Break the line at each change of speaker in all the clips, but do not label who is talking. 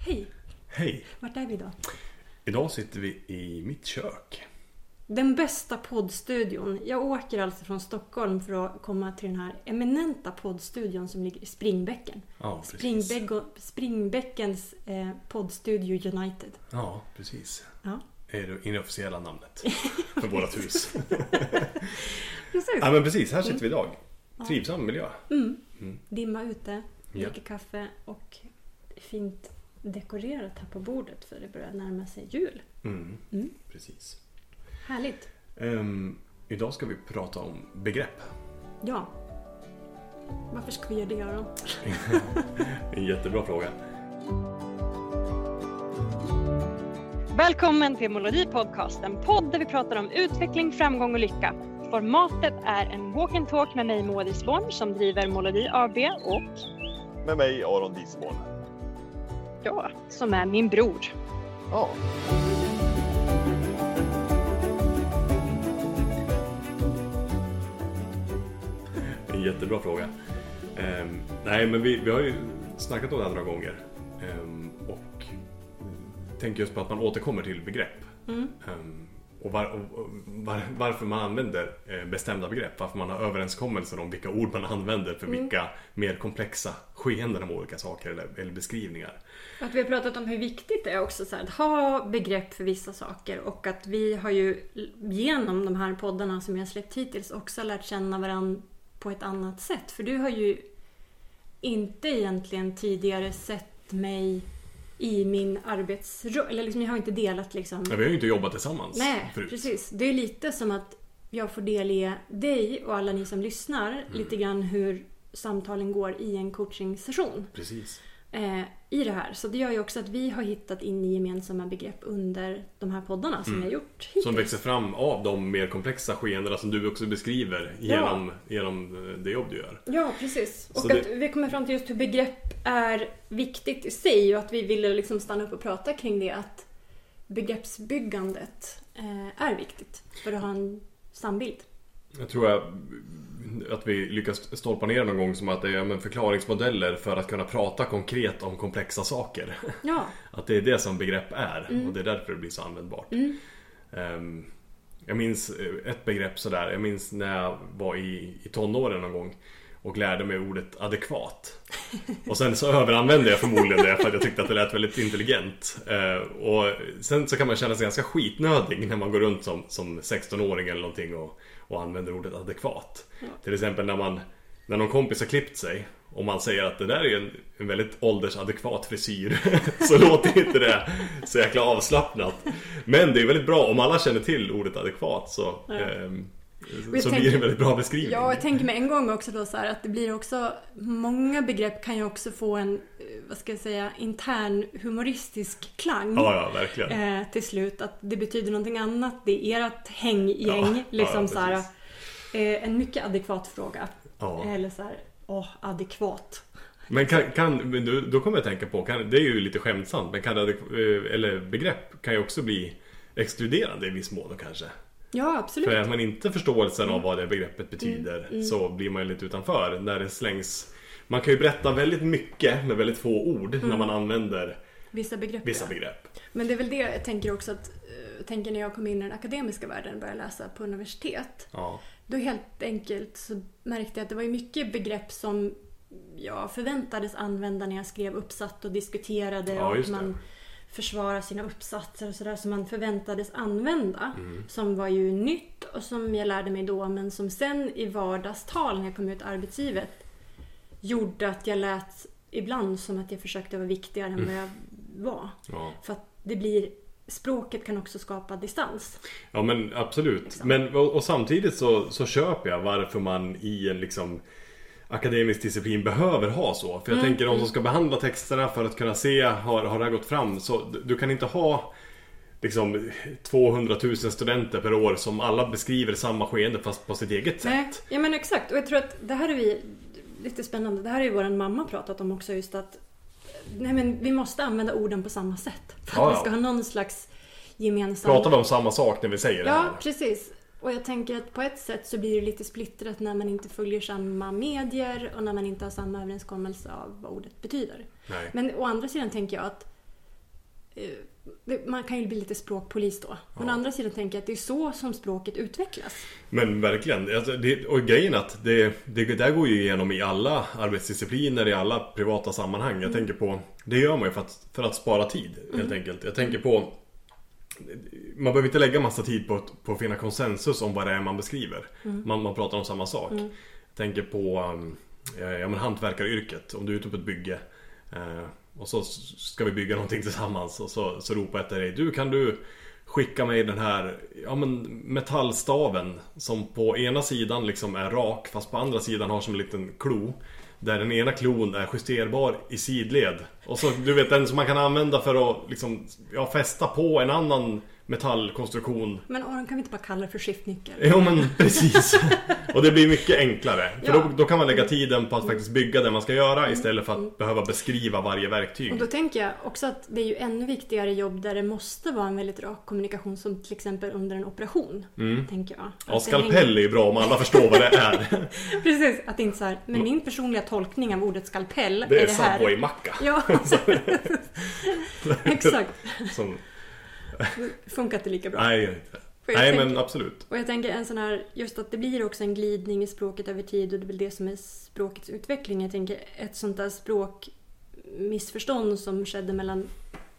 Hej!
Hej!
Vart är vi idag?
Idag sitter vi i mitt kök.
Den bästa poddstudion. Jag åker alltså från Stockholm för att komma till den här eminenta poddstudion som ligger i Springbäcken.
Ja.
Springbäck Springbäckens eh, poddstudio United.
Ja, precis.
Ja,
Det är det inofficiella namnet för vårt hus.
precis.
ja, men precis. Här sitter vi idag. Trivsam miljö.
Mm.
Mm.
Dimma ute,
Ja.
dricker kaffe och fint dekorerat här på bordet för det börjar närma sig jul.
Mm.
Mm.
Precis.
Härligt!
Ehm, idag ska vi prata om begrepp.
Ja. Varför ska vi göra det då?
En jättebra fråga.
Välkommen till Molodi Podcast, en podd där vi pratar om utveckling, framgång och lycka. Formatet är en walk and talk med mig Moa Disborn som driver Molodi AB och
med mig Aron Disborn.
Jag som är min bror.
Ja,
En jättebra fråga. Ehm, nej, men vi, vi har ju snackat om det här några gånger. Ehm, och tänker just på att man återkommer till begrepp.
Mm.
Ehm, och, var, och, var, varför man använder eh, bestämda begrepp. Varför man har överenskommelser om vilka ord man använder för
Mm.
vilka mer komplexa skeenden om olika saker eller, eller beskrivningar.
Att vi har pratat om hur viktigt det är också så här, att ha begrepp för vissa saker och att vi har ju genom de här poddarna som jag släppt hittills också lärt känna varandra på ett annat sätt. För du har ju inte egentligen tidigare sett mig i min arbetsroll. Eller liksom, jag har inte delat liksom...
Men vi har ju inte jobbat tillsammans
Nej,
förut.
precis. Det är lite som att jag får delge dig och alla ni som lyssnar
Mm.
lite grann hur samtalen går i en coachingsession
Precis.
Eh, i det här. Så det gör ju också att vi har hittat in i gemensamma begrepp under de här poddarna som vi har gjort hittills.
Mm. Som växer fram av de mer komplexa skeendena som du också beskriver genom, genom eh, det jobb du gör.
Ja, precis. Och
Så
att
det-
vi kommer fram till just hur begrepp är viktigt i sig och att vi ville liksom stanna upp och prata kring det. Att begreppsbyggandet eh, är viktigt för att ha en sann bild.
Jag tror jag att vi lyckas stolpa ner någon gång som att det är men förklaringsmodeller för att kunna prata konkret om komplexa saker.
Ja,
Att det är det som begrepp är
Mm.
och det är därför det blir så användbart. Ehm, jag minns eh, ett begrepp sådär. Jag minns när jag var i, i tonåren någon gång och lärde mig ordet adekvat. Och sen så överanvände jag förmodligen det för att jag tyckte att det lät väldigt intelligent. Eh, och sen så kan man känna sig ganska skitnödig när man går runt som, som 16-åring eller någonting och, och använder ordet adekvat. Till exempel när man när någon kompis har klippt sig och man säger att det där är en, en väldigt åldersadekvat frisyr så låter inte det så jäkla avslappnat. Men det är väldigt bra om alla känner till ordet adekvat så,
Ja. Och jag
så
tänker-
blir det en väldigt bra beskrivning.
Ja, jag tänker mig en gång också då så här att det blir också Många begrepp kan ju också få en, eh, vad ska jag säga, intern humoristisk klang.
Ja, ja, verkligen.
eh, till slut. Att det betyder någonting annat. Det är ert hänggäng.
Ja,
liksom
ja,
så här, eh, En mycket adekvat fråga.
Ja.
Eller så här, åh, adekvat.
Men kan, kan, då, kommer jag tänka på, kan, det är ju lite skämtsamt, men kan eh, eller begrepp kan ju också bli exkluderande i viss mån kanske.
Ja, absolut.
För är man inte förståelsen
Mm.
av vad det begreppet betyder så blir man ju lite utanför när det slängs Man kan ju berätta väldigt mycket med väldigt få ord när man använder
Vissa begrepp.
vissa
Mm. ja.
begrepp.
Men det är väl det jag tänker också att eh, jag tänker när jag kom in i den akademiska världen och började läsa på universitet.
Ja,
Då helt enkelt så märkte jag att det var mycket begrepp som jag förväntades använda när jag skrev uppsats och diskuterade
Ja,
och man försvarar sina uppsatser och sådär som man förväntades använda.
Mm.
Som var ju nytt och som jag lärde mig då men som sen i vardagstal när jag kom ut arbetslivet gjorde att jag lät ibland som att jag försökte vara viktigare än vad jag var.
ja.
För att det blir Språket kan också skapa distans.
ja men absolut.
Liksom.
Men, och, och samtidigt så, så köper jag varför man i en liksom akademisk disciplin behöver ha så. För jag
Mm,
tänker de som ska behandla texterna för att kunna se, har, har det här gått fram? Så du, kan inte ha liksom 200 000 studenter per år som alla beskriver samma skeende fast på sitt eget sätt.
Nej, ja men exakt. Och jag tror att det här är vi lite spännande. Det här har ju vår mamma pratat om också just att nej men vi måste använda orden på samma sätt. För att
Ja,
vi
ja.
ska ha någon slags gemensam...
Pratar vi om samma sak när vi säger det
Ja,
här?
precis. Och jag tänker att på ett sätt så blir det lite splittrat när man inte följer samma medier och när man inte har samma överenskommelse av vad ordet betyder.
Nej.
Men å andra sidan tänker jag att eh, det- man kan ju bli lite språkpolis då. Men å andra sidan tänker jag att det är så som språket utvecklas.
Men verkligen. Alltså, det, och grejen är att det, det där går ju igenom i alla arbetsdiscipliner, i alla privata sammanhang. Jag tänker på, det gör man ju för att, för att spara tid helt enkelt. Jag tänker på, man behöver inte lägga massa tid på, på att finna konsensus om vad det är man beskriver. Man, man pratar om samma sak. Jag tänker på um, ja, men hantverkaryrket. Om du är ute på ett bygge eh, och så ska vi bygga någonting tillsammans och så, så ropar jag till dig. Du kan du skicka mig den här ja, men metallstaven som på ena sidan liksom är rak fast på andra sidan har som en liten klo. Där den ena klon är justerbar i sidled. Och så du vet den som man kan använda för att liksom, ja, fästa på en annan metallkonstruktion.
Men Aron, kan vi inte bara kalla det för skiftnyckel?
Jo men precis. Och det blir mycket enklare. För
Ja.
då, då kan man lägga tiden på att faktiskt bygga det man ska göra istället för att behöva beskriva varje verktyg.
Och då tänker jag också att det är ju ännu viktigare jobb där det måste vara en väldigt rak kommunikation som till exempel under en operation. Tänker jag.
Mm. Ja,
Att det hänger-
skalpell är ju bra om alla förstår vad det är.
Precis, att inte så här, men min personliga tolkning av ordet skalpell
Det är
det här.
Subway-macka.
Ja, exakt.
Som,
Det funkar inte lika bra.
nej, inte nej
tänker-
men absolut.
Och jag tänker en sån här, just att det blir också en glidning i språket över tid och det är väl det som är språkets utveckling. Jag tänker ett sånt där språkmissförstånd som skedde mellan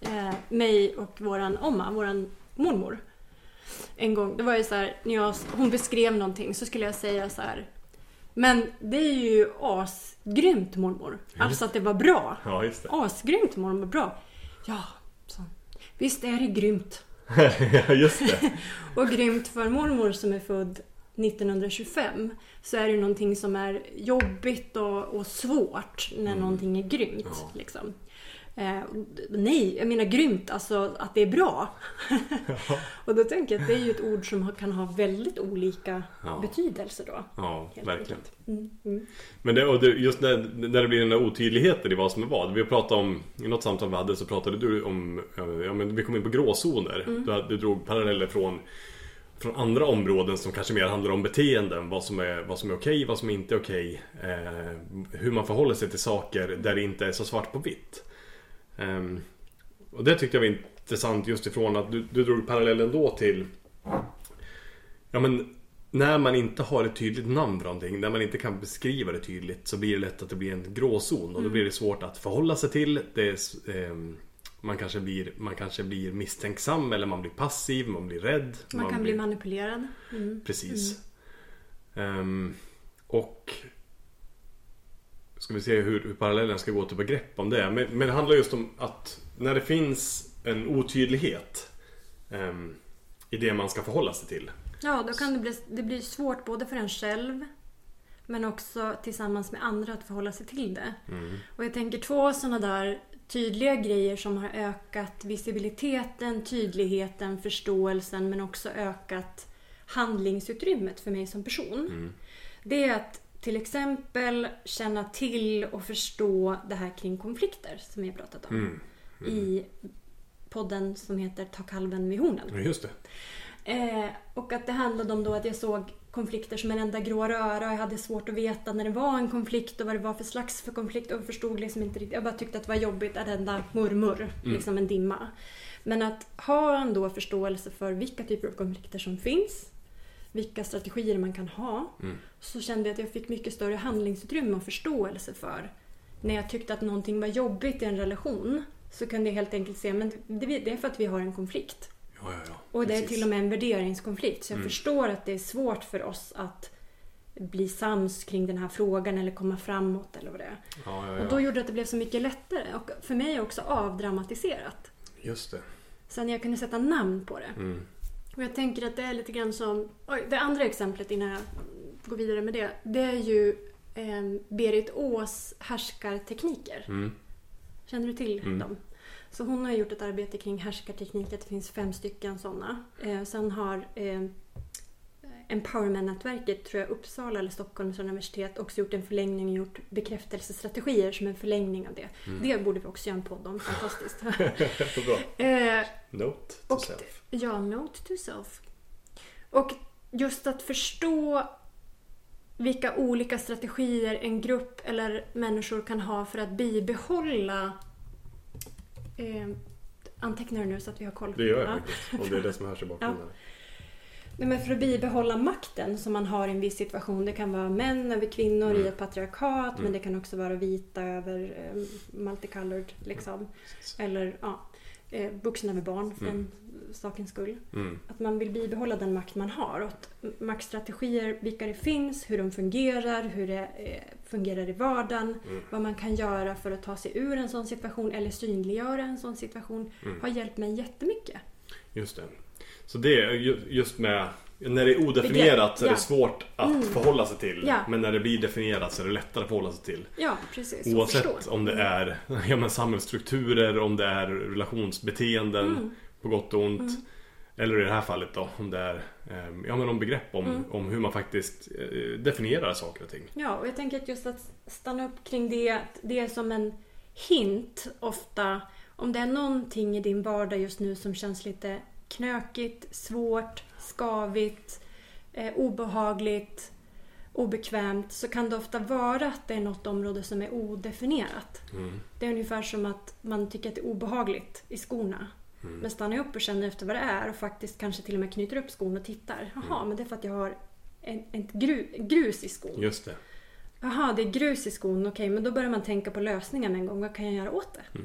eh, mig och våran Omma, våran mormor. En gång, det var ju så här, när jag, hon beskrev någonting så skulle jag säga så här. Men det är ju asgrymt mormor. Alltså att det var bra.
Ja, just det.
Asgrymt mormor, bra. Ja, så. Visst är det grymt.
Ja, just det.
Och grymt för mormor som är född 1925 så är det någonting som är jobbigt och, och svårt när någonting är grymt.
Mm. Ja.
Liksom. Eh, nej, jag menar grymt, alltså att det är bra. och då tänker jag att det är ju ett ord som kan ha väldigt olika
Ja.
betydelser då.
Ja, verkligen.
Mm, mm.
Men det, och det, just när, när det blir den där otydligheten i vad som är vad. Vi pratade om, i något samtal vi hade så pratade du om, ja men vi kom in på gråzoner. Du, hade- du drog paralleller från, från andra områden som kanske mer handlar om beteenden. Vad som är, vad som är okej, vad som inte är okej. Eh, hur man förhåller sig till saker där det inte är så svart på vitt. Ehm, och det tyckte jag var intressant just ifrån att du, du drog parallellen då till Ja men när man inte har ett tydligt namn för någonting, när man inte kan beskriva det tydligt så blir det lätt att det blir en gråzon och då blir det svårt att förhålla sig till. Det är, ehm, man, kanske blir, man kanske blir misstänksam eller man blir passiv, man blir rädd.
Man kan bli manipulerad. Mm.
Precis. Ehm, och Ska vi se hur, hur parallellen ska gå till begrepp om det. Men, men det handlar just om att när det finns en otydlighet ehm, i det man ska förhålla sig till.
Ja, då kan det bli, det blir svårt både för en själv men också tillsammans med andra att förhålla sig till det. Och jag tänker två sådana där tydliga grejer som har ökat visibiliteten, tydligheten, förståelsen men också ökat handlingsutrymmet för mig som person. Det är att till exempel känna till och förstå det här kring konflikter som vi har pratat om. I podden som heter Ta kalven vid hornen.
Ja, just det.
Eh, och att det handlade om då att jag såg konflikter som en enda grå röra och jag hade svårt att veta när det var en konflikt och vad det var för slags för konflikt och förstod liksom inte riktigt. Jag bara tyckte att det var jobbigt, att enda murmur, liksom en dimma. Men att ha ändå förståelse för vilka typer av konflikter som finns, vilka strategier man kan ha, så kände jag att jag fick mycket större handlingsutrymme och förståelse för när jag tyckte att någonting var jobbigt i en relation så kunde jag helt enkelt se men det är för att vi har en konflikt.
Ja, ja, ja.
Och det är till och med en värderingskonflikt. Så jag förstår att det är svårt för oss att bli sams kring den här frågan eller komma framåt eller vad det är.
Ja, ja,
Och då gjorde det att det blev så mycket lättare. Och för mig också avdramatiserat.
Just det.
Sen jag kunde sätta namn på det.
Mm.
Och jag tänker att det är lite grann som... Oj, det andra exemplet innan jag går vidare med det. Det är ju eh, Berit Ås härskartekniker.
Mm.
Känner du till
Mm.
dem? Så hon har gjort ett arbete kring härskartekniker. Det finns fem stycken sådana. Eh, sen har eh, Empowerment-nätverket, tror jag, Uppsala eller Stockholms universitet också gjort en förlängning och gjort bekräftelsestrategier som en förlängning av det.
Mm.
Det borde vi också göra en podd om. Fantastiskt.
Bra.
eh,
Note to
och,
self.
ja, note to self. Och just att förstå vilka olika strategier en grupp eller människor kan ha för att bibehålla eh, antecknar du nu så att vi har koll?
Det gör jag
Ja.
faktiskt. Om det är det som hörs i bakgrunden.
Nej, men för att bibehålla makten som man har i en viss situation. Det kan vara män över kvinnor
Mm.
i ett patriarkat men det kan också vara vita över eh, multicolored liksom. Eller ja, eh, vuxna över barn för den sakens skull.
Mm.
Att man vill bibehålla den makt man har. Och att maktstrategier, vilka det finns, hur de fungerar, hur det eh, fungerar i vardagen.
Mm.
Vad man kan göra för att ta sig ur en sån situation eller synliggöra en sån situation.
Mm.
Har hjälpt mig jättemycket.
Just det. Så det är ju- just med när det är odefinierat så är det svårt att förhålla sig till.
Ja.
Men när det blir definierat så är det lättare att förhålla sig till.
Ja, precis.
Oavsett om det är ja, men samhällsstrukturer, om det är relationsbeteenden
Mm.
på gott och ont. Eller i det här fallet då om det är eh, ja, men om begrepp om,
Mm.
om hur man faktiskt eh, definierar saker och ting.
Ja, och jag tänker att just att stanna upp kring det, det är som en hint ofta. Om det är någonting i din vardag just nu som känns lite knökigt, svårt, skavigt, eh, obehagligt, obekvämt så kan det ofta vara att det är något område som är odefinierat.
Mm.
Det är ungefär som att man tycker att det är obehagligt i skorna.
Mm.
Men stannar jag upp och känner efter vad det är och faktiskt kanske till och med knyter upp skon och tittar. Jaha,
Mm.
men det är för att jag har en, ett gru, grus i skon.
Just det.
Jaha, det är grus i skon. Okej, men då börjar man tänka på lösningen en gång. Vad kan jag göra åt det?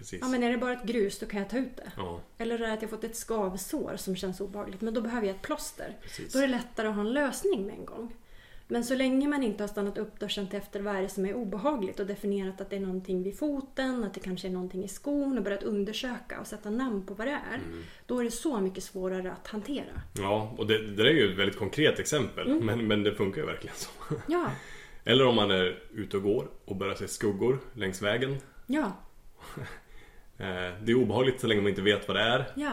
Precis.
Ja, men är det bara ett grus, då kan jag ta ut det.
Ja,
Eller är det att jag fått ett skavsår som känns obehagligt, men då behöver jag ett plåster.
precis.
Då är det lättare att ha en lösning med en gång. Men så länge man inte har stannat upp och känt efter vad är det som är obehagligt och definierat att det är någonting vid foten, att det kanske är någonting i skon och börjat undersöka och sätta namn på vad det är.
Mm.
Då är det så mycket svårare att hantera.
Ja, och det, det där är ju ett väldigt konkret exempel.
Mm.
Men, men det funkar ju verkligen så.
Ja,
Eller om man är ute och går och börjar se skuggor längs vägen.
ja,
Det är obehagligt så länge man inte vet vad det är.
ja.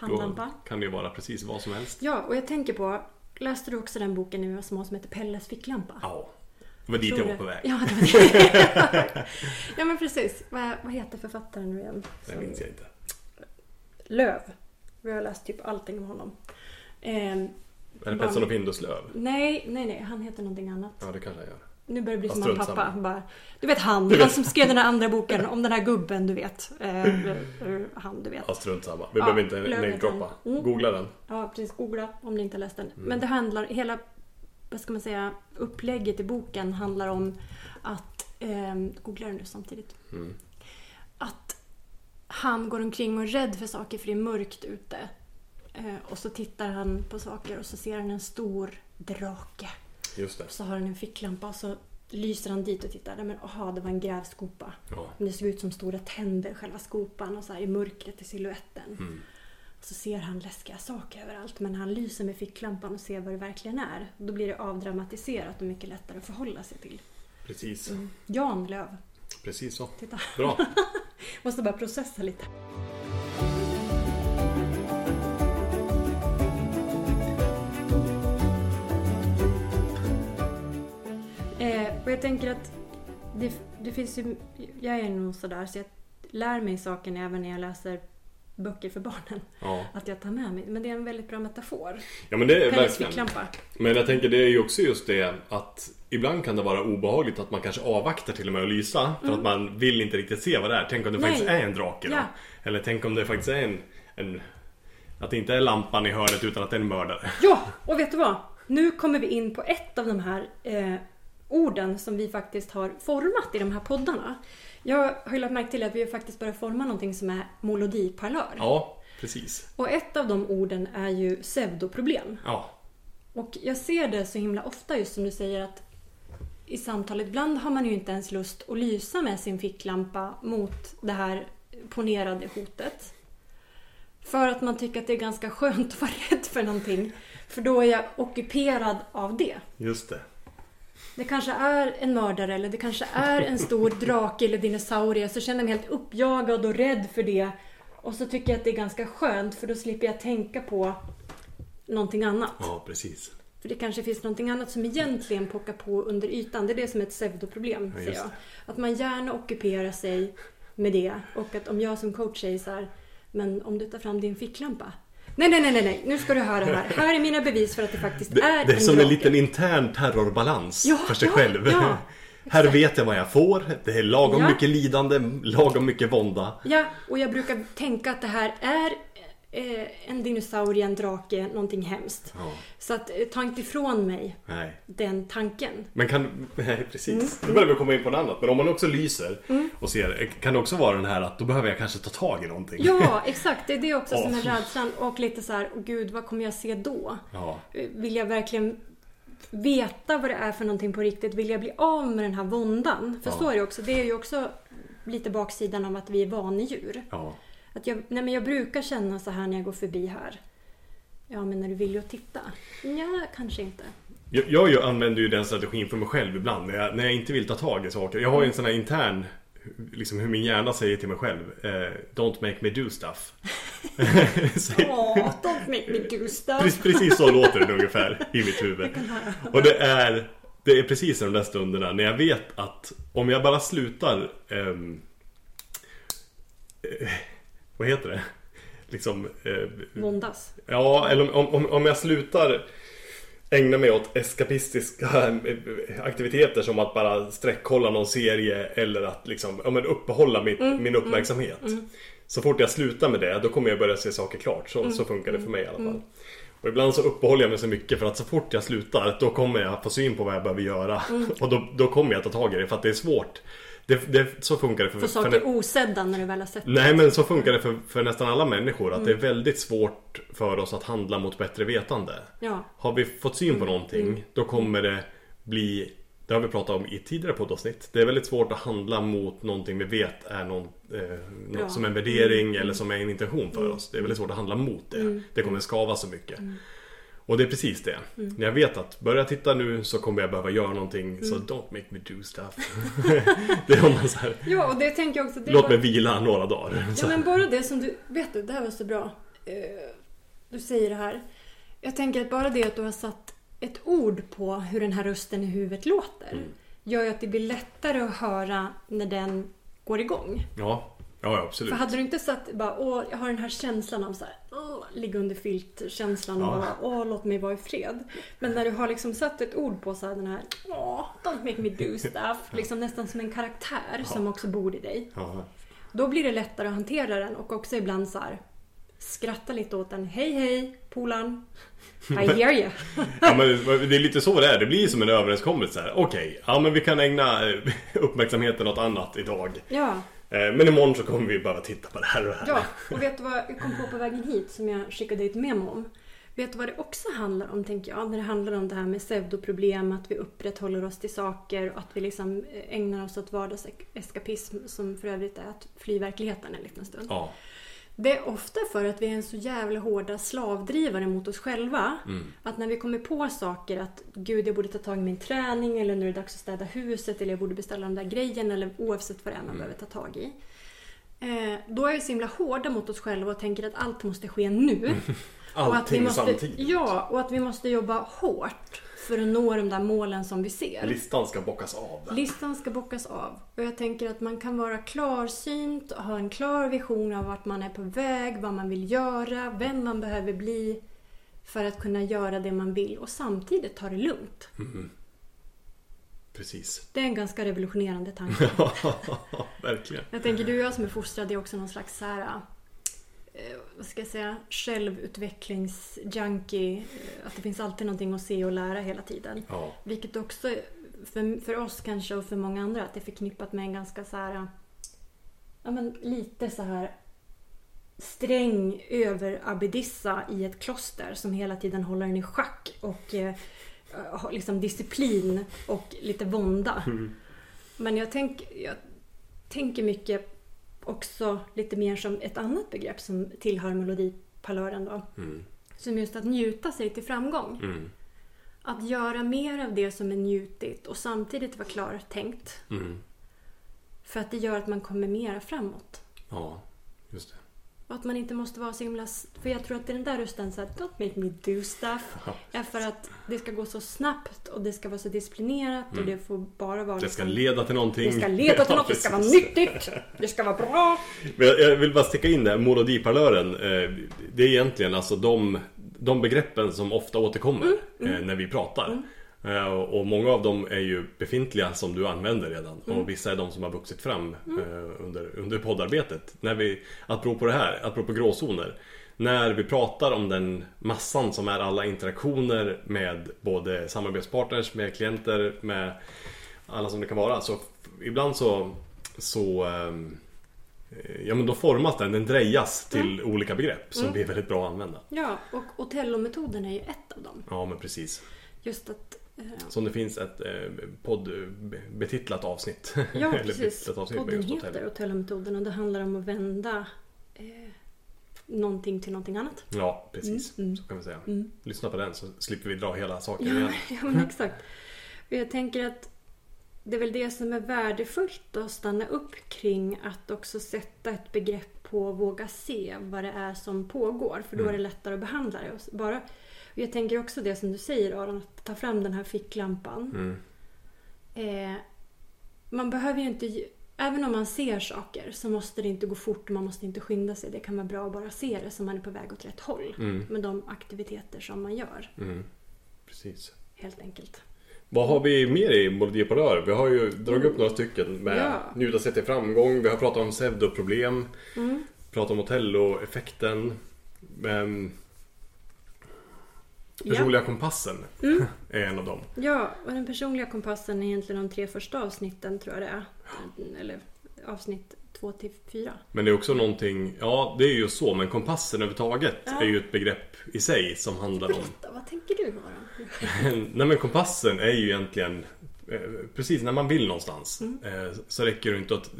Då
Pannlampa.
kan det ju vara precis vad som helst.
Ja, och jag tänker på, läste du också den boken när vi var små som heter Pelles ficklampa?
Ja. Det var dit
Tror
jag var på väg.
Ja, det var det. ja men precis. Vad, vad heter författaren nu igen?
Det minns jag inte.
Löv. Vi har läst typ allting om honom. Ehm,
Är det Petson och Pindoslöv?
nej, nej, nej. Han heter någonting annat.
Ja, det kanske jag gör.
Nu börjar det bli som han pappa. Bara, du vet han, han som skrev den här andra boken om den här gubben, du vet. Eh, han, du vet.
Ja, strunt samma. Vi
Ja,
behöver inte namedroppa.
Mm.
Googla den.
Ja, precis. Googla om ni inte läst den.
Mm.
Men det handlar, hela, vad ska man säga, upplägget i boken handlar om att, eh, googla den nu samtidigt.
Mm.
Att han går omkring och är rädd för saker för det är mörkt ute. Eh, och så tittar han på saker och så ser han en stor drake.
Just det.
Så har han en ficklampa och så lyser han dit och tittar. Men aha, det var en grävskopa.
Ja.
Men det såg ut som stora tänder, själva skopan och så i mörkret i siluetten.
Mm.
Så ser han läskiga saker överallt men han lyser med ficklampan och ser vad det verkligen är. Då blir det avdramatiserat och mycket lättare att förhålla sig till.
Precis.
Jan Löv.
Precis så.
Titta.
Bra.
Måste bara processa lite. Och jag tänker att det, det finns ju, jag är nog sådär så jag lär mig saken även när jag läser böcker för barnen.
Ja.
Att jag tar med mig. Men det är en väldigt bra metafor.
ja, men det är verkligen. Men jag tänker det är ju också just det att ibland kan det vara obehagligt att man kanske avvaktar till och med att lysa för att man vill inte riktigt se vad det är. Tänk om det
Mm. Nej.
faktiskt är en drake då?
Ja.
Eller tänk om det faktiskt är en, en... Att det inte är lampan i hörnet utan att det är en mördare.
Ja, och vet du vad? Nu kommer vi in på ett av de här eh, orden som vi faktiskt har format i de här poddarna. Jag har ju lagt märke till att vi har faktiskt börjat forma någonting som är molodiparlör.
Ja, precis.
Och ett av de orden är ju pseudoproblem.
Ja,
Och jag ser det så himla ofta just som du säger att i samtalet, ibland har man ju inte ens lust att lysa med sin ficklampa mot det här ponerade hotet. För att man tycker att det är ganska skönt att vara rädd för någonting. För då är jag ockuperad av det.
just det.
Det kanske är en mördare eller det kanske är en stor drake eller dinosaurie. Så känner jag mig helt uppjagad och rädd för det. Och så tycker jag att det är ganska skönt för då slipper jag tänka på någonting annat.
Ja, precis.
För det kanske finns någonting annat som egentligen pockar på under ytan. Det är det som är ett pseudoproblem,
Ja,
säger
just
jag. Att man gärna ockuperar sig med det. Och att om jag som coach säger så här, men om du tar fram din ficklampa. Nej, nej, nej, nej, nu ska du höra här. Här är mina bevis för att det faktiskt
Det,
är
det är
en
som en
drake.
liten intern terrorbalans
Ja,
för sig
ja,
själv.
Ja.
Här vet jag vad jag får. Det är lagom mycket lidande, lagom mycket vånda.
Ja, och jag brukar tänka att det här är eh, en dinosaurie, en drake, någonting hemskt.
Ja,
Så att eh, ta inte ifrån mig
nej.
den tanken.
Men kan, nej precis.
Mm.
Nu börjar vi komma in på något annat. Men om man också lyser och ser, kan det också vara den här att då behöver jag kanske ta tag i någonting.
Ja, exakt. Det är det också som är rädslan. Och lite så här, gud, vad kommer jag se då?
Ja,
Eh, Vill jag verkligen veta vad det är för någonting på riktigt? Vill jag bli av med den här våndan? För
Ja.
så är det också. Det är ju också lite baksidan av att vi är vanedjur.
ja.
Att jag, nej men jag brukar känna så här när jag går förbi här. Ja, men när du vill ju att titta? Ja, kanske inte.
Jag, jag använder ju den strategin för mig själv ibland när jag, när jag inte vill ta tag i saker. Jag har ju en sån här intern Liksom hur min hjärna säger till mig själv eh, Don't make me do stuff
Åh, don't make me do stuff.
Precis, precis så låter det ungefär i mitt huvud. Och det är, det är precis de där stunderna när jag vet att om jag bara slutar ehm, eh, Vad heter det? Liksom eh,
Våndas.
Ja, eller om, om, om jag slutar ägna mig åt eskapistiska aktiviteter som att bara sträckkolla någon serie eller att liksom, ja, men uppehålla mitt, min uppmärksamhet. Så fort jag slutar med det, då kommer jag börja se saker klart. Så, så funkar det för mig i alla fall. Och ibland så uppehåller jag mig så mycket för att så fort jag slutar, då kommer jag få syn på vad jag behöver göra. Och då, då kommer jag ta tag i det för att det är svårt. Det, det, så funkar det för, för
saker osedda när du väl har sett det.
Nej men så funkar det för, för nästan alla människor att det är väldigt svårt för oss att handla mot bättre vetande.
Ja.
Har vi fått syn på någonting då kommer det bli Det har vi pratat om i tidigare poddavsnitt. Det är väldigt svårt att handla mot någonting vi vet är någon, eh, något som en värdering eller som är en intention för oss. Det är väldigt svårt att handla mot det. Det kommer skava så mycket. Och det är precis det. När jag vet att börja titta nu så kommer jag behöva göra någonting så don't make me do stuff. det är om man så här,
Ja, och det tänker jag också. Det
Låt
bara-
mig vila några dagar.
Ja men bara det som du, vet du, det här var så bra. Eh, Du säger det här. Jag tänker att bara det att du har satt ett ord på hur den här rösten i huvudet låter.
Mm.
Gör ju att det blir lättare att höra när den går igång.
Ja, ja absolut.
För hade du inte satt bara, åh, jag har den här känslan av så här, åh, ligga under filt-känslan och
Ja.
bara, åh, låt mig vara i fred. Men när du har liksom satt ett ord på så här, den här, åh, don't make me do stuff. Liksom nästan som en karaktär som också bor i dig.
Ja.
Då blir det lättare att hantera den och också ibland så här skratta lite åt den. Hej hej polaren! I hear you!
ja, men det är lite så det är. Det blir som en överenskommelse. Okej, ja men vi kan ägna eh, uppmärksamheten åt annat idag.
Ja,
Men imorgon så kommer vi bara titta på det här och det här.
ja. Och vet du vad jag kom på på vägen hit som jag skickade ett memo om? Vet du vad det också handlar om tänker jag? När det handlar om det här med pseudoproblem, att vi upprätthåller oss till saker och att vi liksom ägnar oss åt vardagseskapism som för övrigt är att fly verkligheten en liten stund.
Ja,
Det är ofta för att vi är en så jävla hårda slavdrivare mot oss själva. Att när vi kommer på saker att gud jag borde ta tag i min träning eller nu är det dags att städa huset eller jag borde beställa de där grejerna eller oavsett vad det är man behöver ta tag i. Eh, då är vi så himla hårda mot oss själva och tänker att allt måste ske nu. och att vi
allting
måste,
samtidigt.
Ja, och att vi måste jobba hårt för att nå de där målen som vi ser.
Listan ska bockas av.
Listan ska bockas av. Och jag tänker att man kan vara klarsynt och ha en klar vision av vart man är på väg, vad man vill göra, vem man behöver bli för att kunna göra det man vill och samtidigt ta det lugnt.
Precis.
Det är en ganska revolutionerande tanke.
Verkligen.
Jag tänker du och jag som är fostrade är också någon slags så här, vad ska jag säga, självutvecklingsjunkie. Eh, Att det finns alltid någonting att se och lära hela tiden.
Ja.
Vilket också för, för oss kanske och för många andra att det är förknippat med en ganska så här ja men lite så här sträng överabedissa i ett kloster som hela tiden håller en i schack och eh, har liksom disciplin och lite vånda. Men jag, tänk, jag tänker mycket också lite mer som ett annat begrepp som tillhör melodipalören då.
Mm.
Som just att njuta sig till framgång.
Mm.
Att göra mer av det som är njutigt och samtidigt vara klartänkt.
Mm.
För att det gör att man kommer mera framåt.
Ja, just det.
Och att man inte måste vara så himla... För jag tror att det är den där rösten så här, Don't make me do stuff. Är för att det ska gå så snabbt och det ska vara så disciplinerat och det får bara vara...
Mm. Det ska
liksom-
leda till någonting.
det ska leda till
Ja,
något, det ska vara nyttigt, det ska vara bra.
Men jag, vill bara sticka in där, molodiparlören. Eh, det är egentligen alltså de, de begreppen som ofta återkommer
Mm,
eh, när vi pratar. Eh, Och många av dem är ju befintliga som du använder redan.
Mm.
Och vissa är de som har vuxit fram eh, under, under poddarbetet. När vi, apropå det här, apropå gråzoner. När vi pratar om den massan som är alla interaktioner med både samarbetspartners, med klienter, med alla som det kan vara. Så ibland så, så ehm, eh, Ja men då formas den, den drejas till olika begrepp som blir väldigt bra att använda.
Ja, och Otello-metoden är ju ett av dem.
Ja men precis.
Just att... Eh,
Som det finns ett eh, poddbetitlat avsnitt.
ja, precis.
avsnitt
Podden heter
hotell.
Otello-metoden och det handlar om att vända eh, någonting till någonting annat.
Ja, precis.
Mm, mm.
Så kan vi säga.
Mm.
Lyssna på den så slipper vi dra hela saken
Ja,
igen.
ja men exakt. Och jag tänker att det är väl det som är värdefullt att stanna upp kring att också sätta ett begrepp på våga se vad det är som pågår. För då är det lättare att behandla det. Och bara, och jag tänker också det som du säger Aron, att ta fram den här ficklampan.
Mm.
Eh, man behöver ju inte... Även om man ser saker så måste det inte gå fort och man måste inte skynda sig. Det kan vara bra att bara se det så man är på väg åt rätt håll.
Mm.
Med de aktiviteter som man gör,
Mm. Precis.
helt enkelt.
Vad har vi mer i rör? Vi har ju dragit upp några stycken med
Ja.
njuta sig till framgång. Vi har pratat om pseudoproblem.
Mm.
Pratat om Otello-effekten. Um,
Ja.
personliga kompassen
Mm.
är en av dem.
Ja, och den personliga kompassen är egentligen de tre första avsnitten tror jag det är. Eller avsnitt två till fyra.
Men det är också någonting, ja det är ju så, men kompassen överhuvudtaget
Ja.
är ju ett begrepp i sig som handlar om
Berätta, vad tänker du Aron?
Nej men kompassen är ju egentligen Precis när man vill någonstans
Mm.
eh, Så räcker det inte att,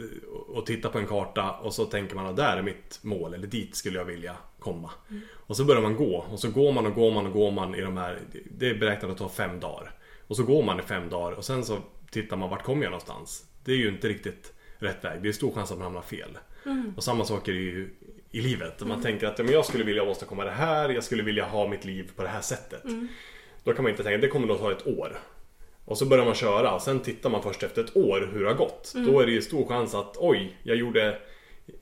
att titta på en karta och så tänker man att där är mitt mål eller dit skulle jag vilja komma.
Mm.
Och så börjar man gå och så går man och går man och går man i de här Det är beräknat att ta fem dagar. Och så går man i fem dagar och sen så tittar man vart kommer jag någonstans. Det är ju inte riktigt rätt väg. Det är stor chans att man hamnar fel.
Mm.
Och samma sak är det ju i livet. Om man tänker att ja, men jag skulle vilja åstadkomma det här, jag skulle vilja ha mitt liv på det här sättet.
Mm.
Då kan man inte tänka det kommer nog ta ett år. Och så börjar man köra sen tittar man först efter ett år hur det har gått.
Mm.
Då är det ju stor chans att oj, jag gjorde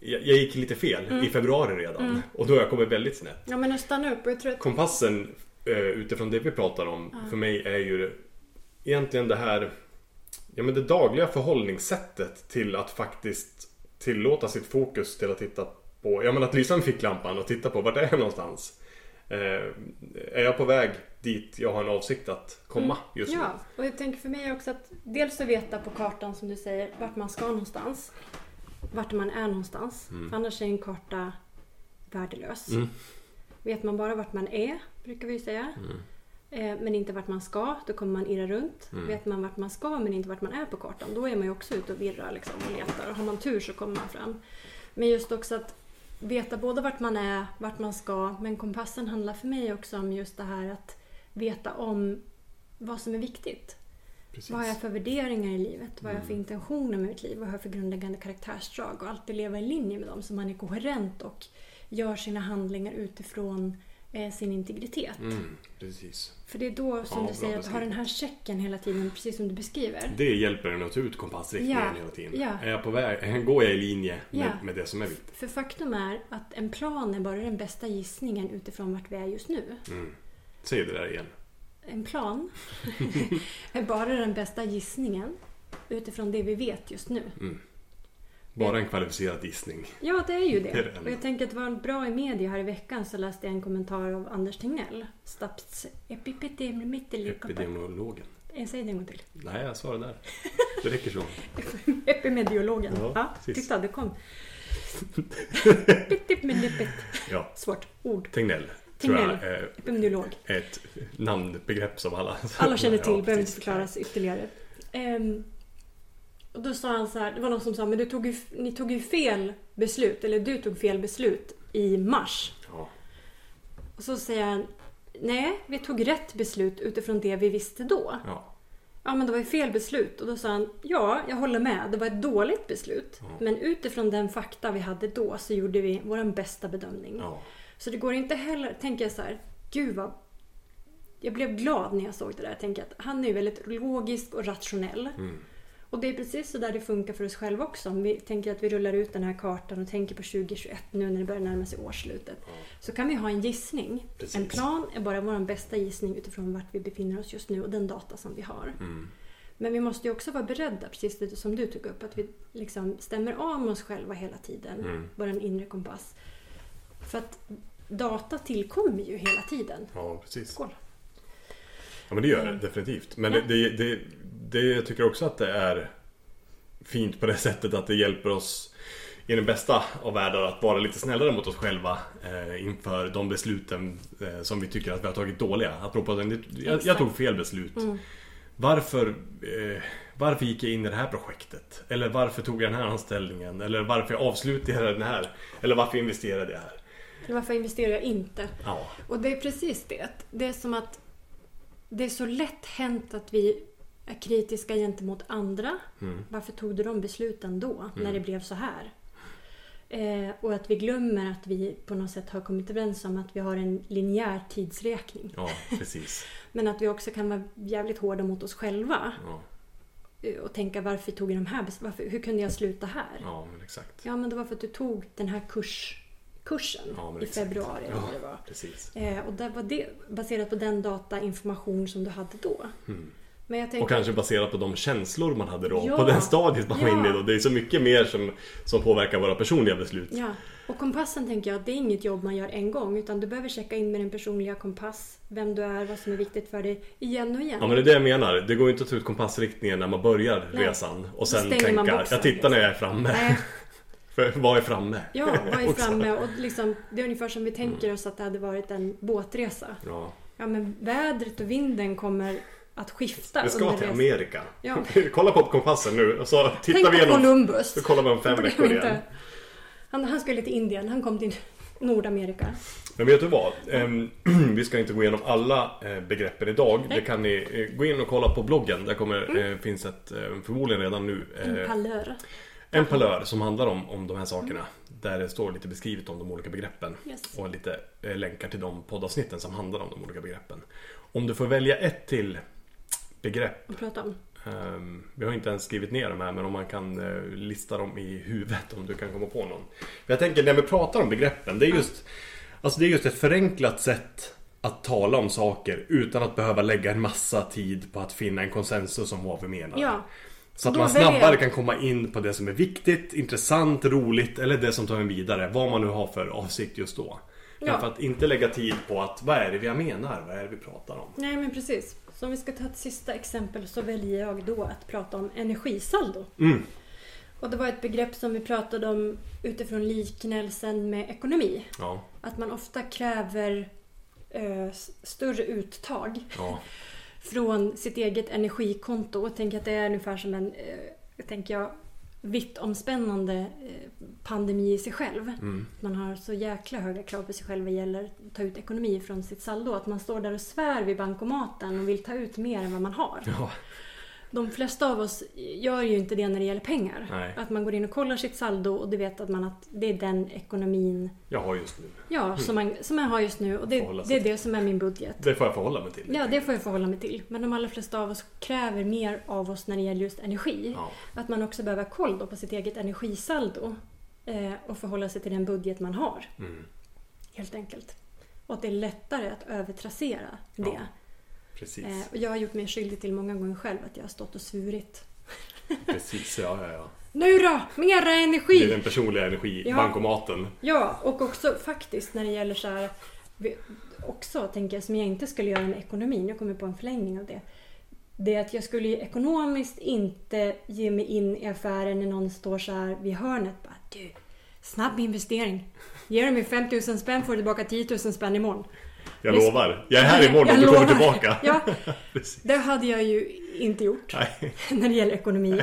jag, jag gick lite fel
Mm.
i februari redan. Och då har jag kommit väldigt snett.
Ja men att stanna upp jag tror att...
Kompassen eh, utifrån det vi pratar om för mig är ju egentligen det här Ja men det dagliga förhållningssättet till att faktiskt tillåta sitt fokus till att titta på Ja men att lysa med ficklampan och titta på vart är jag någonstans. Eh, är jag på väg dit jag har en avsikt att komma just nu?
Mm. Ja, och jag tänker för mig också att dels att veta på kartan som du säger vart man ska någonstans. Vart man är någonstans. För annars är en karta värdelös.
Mm.
Vet man bara vart man är, brukar vi säga. Eh, Men inte vart man ska, då kommer man irra runt. Vet man vart man ska men inte vart man är på kartan, då är man ju också ute och virrar liksom, och letar. Och har man tur så kommer man fram. Men just också att veta både vart man är, vart man ska. Men kompassen handlar för mig också om just det här att veta om vad som är viktigt.
Precis.
Vad har jag för värderingar i livet? Vad har jag för intentioner med mitt liv? Vad har jag för grundläggande karaktärsdrag? Och alltid leva i linje med dem så man är koherent och gör sina handlingar utifrån eh, sin integritet.
Mm, precis.
För det är då som
Ja,
du säger att ha den här checken hela tiden, precis som du beskriver.
Det hjälper en att ta ut kompassriktningen
Ja,
hela tiden.
ja.
Är jag på väg? Går jag i linje med, med det som är viktigt?
För faktum är att en plan är bara den bästa gissningen utifrån vart vi är just nu.
Mm. Säg det där igen.
En plan är bara den bästa gissningen utifrån det vi vet just nu.
Bara en kvalificerad gissning.
Ja, det är ju
Det är
det.
det enda.
Och jag tänker att det var bra i media här i veckan så läste jag en kommentar av Anders Tegnell.
Epidemiologen.
Jag säger det en gång till.
Nej, jag sa det där. Det räcker så.
Epimediologen.
Ja,
Ja, titta, det kom.
Ja,
Svårt ord.
Tegnell. Tror jag
Epidemiolog.
ett namnbegrepp som alla...
Alla känner till,
Ja,
behöver inte förklaras ytterligare. Ehm, och då sa han så här, det var någon som sa, men du tog ju, ni tog ju fel beslut, eller du tog fel beslut i mars.
Ja.
Och så säger han, nej, vi tog rätt beslut utifrån det vi visste då.
Ja.
Ja, men det var ju fel beslut. Och då sa han, ja, jag håller med, det var ett dåligt beslut. Men utifrån den fakta vi hade då så gjorde vi vår bästa bedömning.
ja.
Så det går inte heller, tänker jag så här, gud vad... Jag blev glad när jag såg det där. Jag tänker att han är väldigt logisk och rationell. Och det är precis så där det funkar för oss själva också. Om vi tänker att vi rullar ut den här kartan och tänker på 2021 nu när det börjar närma sig årsslutet. Så kan vi ha en gissning.
Precis.
En plan är bara vår bästa gissning utifrån vart vi befinner oss just nu och den data som vi har.
Mm.
Men vi måste ju också vara beredda, precis det som du tog upp, att vi liksom stämmer av med oss själva hela tiden.
Mm.
Vår inre kompass. För att data tillkommer ju hela tiden.
Ja, precis.
Skål!
Ja men det gör det definitivt. Men
Ja.
det, det, det, jag tycker också att det är fint på det sättet att det hjälper oss i den bästa av världar att vara lite snällare mot oss själva eh, inför de besluten eh, som vi tycker att vi har tagit dåliga. Apropå den, jag, jag tog fel beslut. Varför, eh, varför gick jag in i det här projektet? Eller varför tog jag den här anställningen? Eller varför avslutade jag den här? Eller varför investerade jag här?
Varför investerar jag inte?
Ja,
Och det är precis det. Det är som att det är så lätt hänt att vi är kritiska gentemot andra.
Mm.
Varför tog du de besluten då, när det blev så här? Eh, och att vi glömmer att vi på något sätt har kommit överens om att vi har en linjär tidsräkning.
ja precis.
Men att vi också kan vara jävligt hårda mot oss själva.
Ja,
eh, Och tänka varför tog jag de här bes- varför, Hur kunde jag sluta här?
ja men exakt.
Ja, men det var för att du tog den här kurs, kursen
Ja,
i februari.
Ja,
det var.
precis.
Eh, och där var det baserat på den data, information som du hade då. Men jag tänker,
Och kanske baserat på de känslor man hade då,
Ja.
på den stadiet man var
Ja.
inne i då. Det är så mycket mer som, som påverkar våra personliga beslut.
Ja, och kompassen tänker jag det är inget jobb man gör en gång utan du behöver checka in med din personliga kompass, vem du är, vad som är viktigt för dig igen och igen.
Ja men det är det jag menar. Det går ju inte att ta ut kompassriktningen när man börjar
Nej.
resan och sen tänka,
boxen,
jag tittar när jag är framme.
Nej,
För vad är framme?
ja, vad är framme? Och liksom, det är ungefär som vi tänker oss att det hade varit en båtresa.
Ja.
Ja, men vädret och vinden kommer att skifta
Vi ska till
resan.
Amerika.
Ja.
Kolla på kompassen nu så tittar
Tänk
vi
på
igenom.
Columbus.
Så kollar vi om fem veckor
inte-
igen.
Han, han skulle till Indien, han kom till Nordamerika.
Men vet du vad? Ehm, vi ska inte gå igenom alla eh, begreppen idag.
Nej.
Det kan ni eh, gå in och kolla på bloggen. Där kommer, eh, finns ett, förmodligen redan nu,
En palör.
En palör som handlar om, om de här sakerna. Där det står lite beskrivet om de olika begreppen.
Yes.
Och lite eh, länkar till de poddavsnitten som handlar om de olika begreppen. Om du får välja ett till begrepp.
Att prata om.
ehm, vi har inte ens skrivit ner de här men om man kan eh, lista dem i huvudet om du kan komma på någon. Men jag tänker när vi pratar om begreppen. Det är just, alltså det är just ett förenklat sätt att tala om saker utan att behöva lägga en massa tid på att finna en konsensus om vad vi menar.
Ja.
Så att man snabbare kan komma in på det som är viktigt, intressant, roligt eller det som tar en vidare. Vad man nu har för avsikt just då.
Ja.
för att inte lägga tid på att vad är det jag menar? Vad är det vi pratar om?
Nej men precis. Så om vi ska ta ett sista exempel så väljer jag då att prata om energisaldo.
Mm.
Och det var ett begrepp som vi pratade om utifrån liknelsen med ekonomi.
Ja,
Att man ofta kräver eh, större uttag
ja,
från sitt eget energikonto. Och tänk att det är ungefär som en, eh, tänker jag, vitt omspännande eh, pandemi i sig själv.
mm.
Man har så jäkla höga krav på sig själv vad gäller att ta ut ekonomi från sitt saldo. Att man står där och svär vid bankomaten och vill ta ut mer än vad man har.
ja.
De flesta av oss gör ju inte det när det gäller pengar.
Nej.
Att man går in och kollar sitt saldo och det vet att man att det är den ekonomin
Jag har just nu.
ja, som, man, som man har just nu. Och det, det är det som är min budget.
Det får jag förhålla mig till.
Ja, det får jag förhålla mig till. Men de allra flesta av oss kräver mer av oss när det gäller just energi.
Ja.
Att man också behöver ha koll på sitt eget energisaldo. Eh, och förhålla sig till den budget man har.
Mm.
Helt enkelt. Och att det är lättare att övertrassera det.
Ja, Precis.
Eh, och jag har gjort mig skyldig till många gånger själv att jag har stått och svurit.
Precis, ja, ja, ja.
Nu då! Mera
Det är
energi!
den personliga energibankomaten.
Ja, och också faktiskt när det gäller så här... Också tänker jag som jag inte skulle göra med ekonomin. Jag kommer på en förlängning av det. Det är att jag skulle ju ekonomiskt inte ge mig in i affären när någon står så här vid hörnet. Bara, du, snabb investering. Ger du mig 5000 spänn får du tillbaka 10 000 spänn imorgon.
Jag
Visst.
lovar. Jag är här imorgon om du kommer tillbaka.
Ja, det hade jag ju inte gjort
Nej.
när det gäller ekonomi.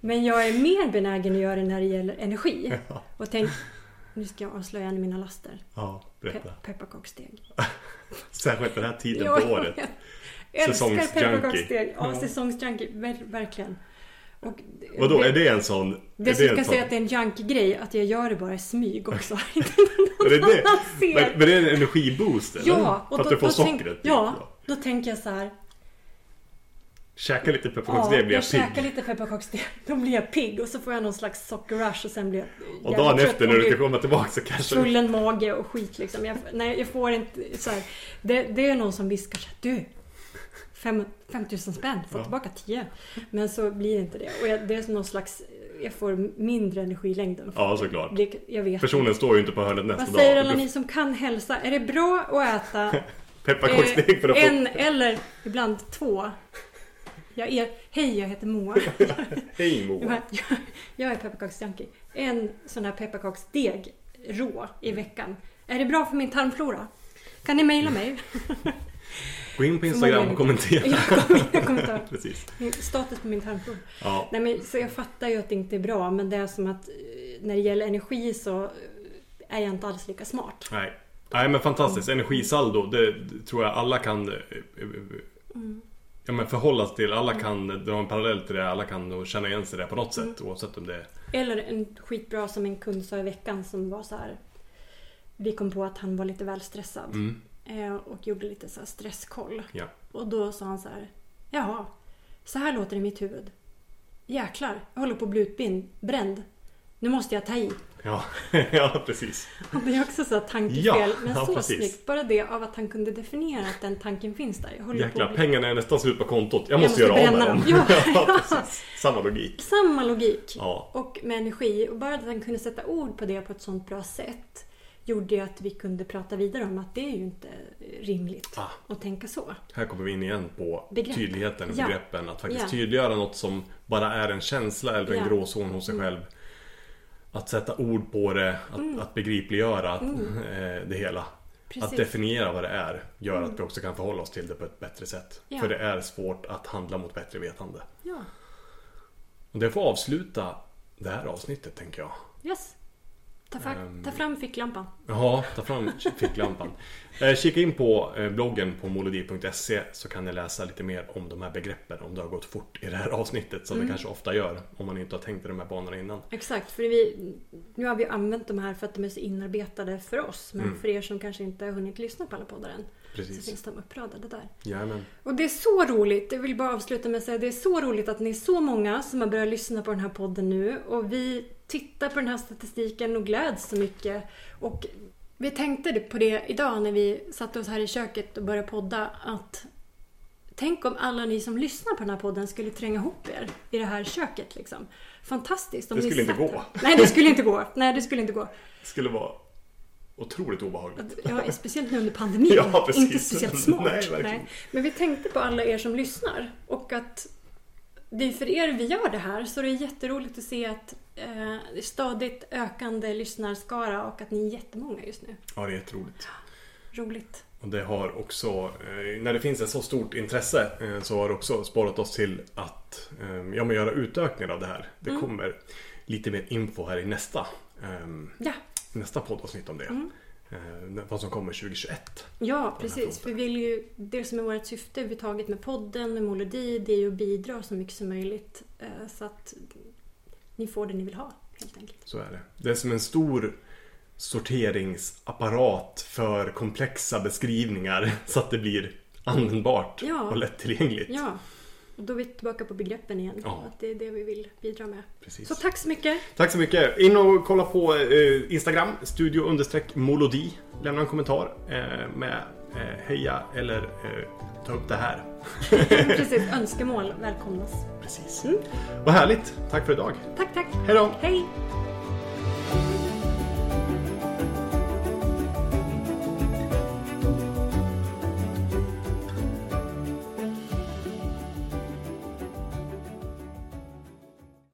Men jag är mer benägen att göra det när det gäller energi.
Ja.
Och tänk, nu ska jag avslöja en av mina laster.
Ja, berätta.
Pe- pepparkaksdeg.
Särskilt den här tiden på året.
Jag älskar pepparkaksdeg. Ja. säsongsjunkie. Ver- verkligen. Och
Vadå, är det en sån... Är
Det
det
som
en
ska
sån...
säga att det är en junk-grej, att jag gör det bara i smyg också.
Är det det?
ser.
Men, men det är en energiboost eller?
Ja,
För att du får sockret? typ,
Ja, då tänker jag så här.
Käka lite
Ja,
pepparkaksdeg blir
jag
jag pigg.
käkar lite pepparkaksdeg. Då blir jag pigg och så får jag någon slags sockerrush och sen blir jag
Och dagen efter
och
när du ska komma tillbaka så kanske.
Svullen mage och skit liksom. Jag, nej, jag får inte så här, det, det är någon som viskar så här, Du! Fem, 5000 spänn, få
Ja.
tillbaka 10. Men så blir det inte det. Och jag, det är som någon slags... Jag får mindre energilängden.
Ja, såklart.
Det, jag vet
Personen står ju inte på hörnet nästa
Vad säger
dag.
alla ni som kan hälsa? Är det bra att äta
Pepparkaksdeg för att
eh,
få...
en eller ibland två? Jag är, hej, jag heter Moa.
Hej
Jag,
Moa.
jag, jag är pepparkaksjunkie. En sån här pepparkaksdeg rå i veckan. Är det bra för min tarmflora? Kan ni mejla mig?
Gå in på Instagram och kommentera.
Jag kommer jag kommer ta
Precis.
status på min tarmflora.
Ja.
Nej, men, så jag fattar ju att det inte är bra men det är som att eh, när det gäller energi så eh, är jag inte alls lika smart.
Nej. Nej men fantastiskt. Energisaldo. Det, tror jag alla kan... eh,
Mm.
Ja men förhålla sig till. Alla kan dra en parallell till det. Alla kan känna igen sig i det på något sätt. Oavsett om det är...
Eller en skitbra som en kund sa i veckan som var så här. Vi kom på att han var lite väl stressad.
Mm.
Eh, Och gjorde lite så stresskoll.
Ja.
Och då sa han så här. Jaha, så här låter det i mitt huvud. Jäklar, jag håller på att bli utbränd. Nu måste jag ta i.
Ja, ja precis.
Och det är också så tankefel.
Ja,
men
ja,
så
precis.
snyggt. Bara det av att han kunde definiera att den tanken finns där. Jag
Jäklar,
bli...
pengarna är nästan slut på kontot. Jag
Jag
måste,
måste
göra av med dem.
dem. Ja.
ja. Samma logik.
Samma logik.
Ja.
Och med energi. Och bara att han kunde sätta ord på det på ett sånt bra sätt gjorde ju att vi kunde prata vidare om att det är ju inte rimligt
Ah.
att tänka så.
Här kommer vi in igen på
Begrepp.
tydligheten
Ja.
begreppen. Att faktiskt
Ja.
tydliggöra något som bara är en känsla eller en
Ja. Mm.
gråzon hos sig själv. Att sätta ord på det, att, att begripliggöra att, eh, det hela. Att
Mm. Precis. Mm.
definiera vad det är gör att vi också kan förhålla oss till det på ett bättre sätt.
Ja.
För det är svårt att handla mot bättre vetande.
Ja,
Och det får avsluta det här avsnittet tänker jag.
yes. Ta, fa-
Ehm.
ta fram ficklampan.
Ja, ta fram ficklampan. Eh, Kika in på eh, bloggen på molodi.se så kan ni läsa lite mer om de här begreppen om det har gått fort i det här avsnittet som
Mm.
det kanske ofta gör om man inte har tänkt i de här banorna innan.
Exakt, för vi, nu har vi använt de här för att de är så inarbetade för oss. Men
Mm.
för er som kanske inte har hunnit lyssna på alla poddar än så
Precis.
finns de uppradade där.
Jajamän.
Och det är så roligt, jag vill bara avsluta med att säga det är så roligt att ni är så många som har börjat lyssna på den här podden nu. Och vi tittar på den här statistiken och gläds så mycket. Och vi tänkte på det idag när vi satte oss här i köket och började podda att Tänk om alla ni som lyssnar på den här podden skulle tränga ihop er i det här köket liksom. Fantastiskt.
Det skulle inte gå.
Nej, det skulle inte gå. Nej, det skulle inte gå.
Det skulle vara otroligt obehagligt.
Ja, speciellt nu under pandemin.
Ja, precis.
Inte speciellt smart.
Nej, verkligen.
Men vi tänkte på alla er som lyssnar och att det är för er vi gör det här så det är jätteroligt att se att eh, stadigt ökande lyssnarskara och att ni är jättemånga just nu.
Ja, det är jätteroligt.
Roligt.
Och det har också, eh, när det finns ett så stort intresse eh, så har det också sporrat oss till att eh, ja, men göra utökningar av det här. Det
Mm.
kommer lite mer info här i nästa, eh,
Ja,
nästa poddavsnitt om det.
Mm.
Eh, vad som kommer 2021.
ja precis. Vi vill ju, det som är vårt syfte överhuvudtaget med podden, med Molodi, det är ju att bidra så mycket som möjligt eh, så att ni får det ni vill ha helt enkelt.
Så är det. Det är som en stor sorteringsapparat för komplexa beskrivningar så att det blir användbart
Ja.
och lättillgängligt.
Ja, då är vi tillbaka på begreppen igen.
Ja.
Att det är det vi vill bidra med.
Precis.
Så tack så mycket.
Tack så mycket. In och kolla på eh, Instagram, studio understreck molodi. Lämna en kommentar eh, med eh, heja eller eh, ta upp det här.
Precis, önskemål välkomnas.
Precis.
Mm.
Vad härligt. Tack för idag.
Tack, tack.
Hej då.
Hej!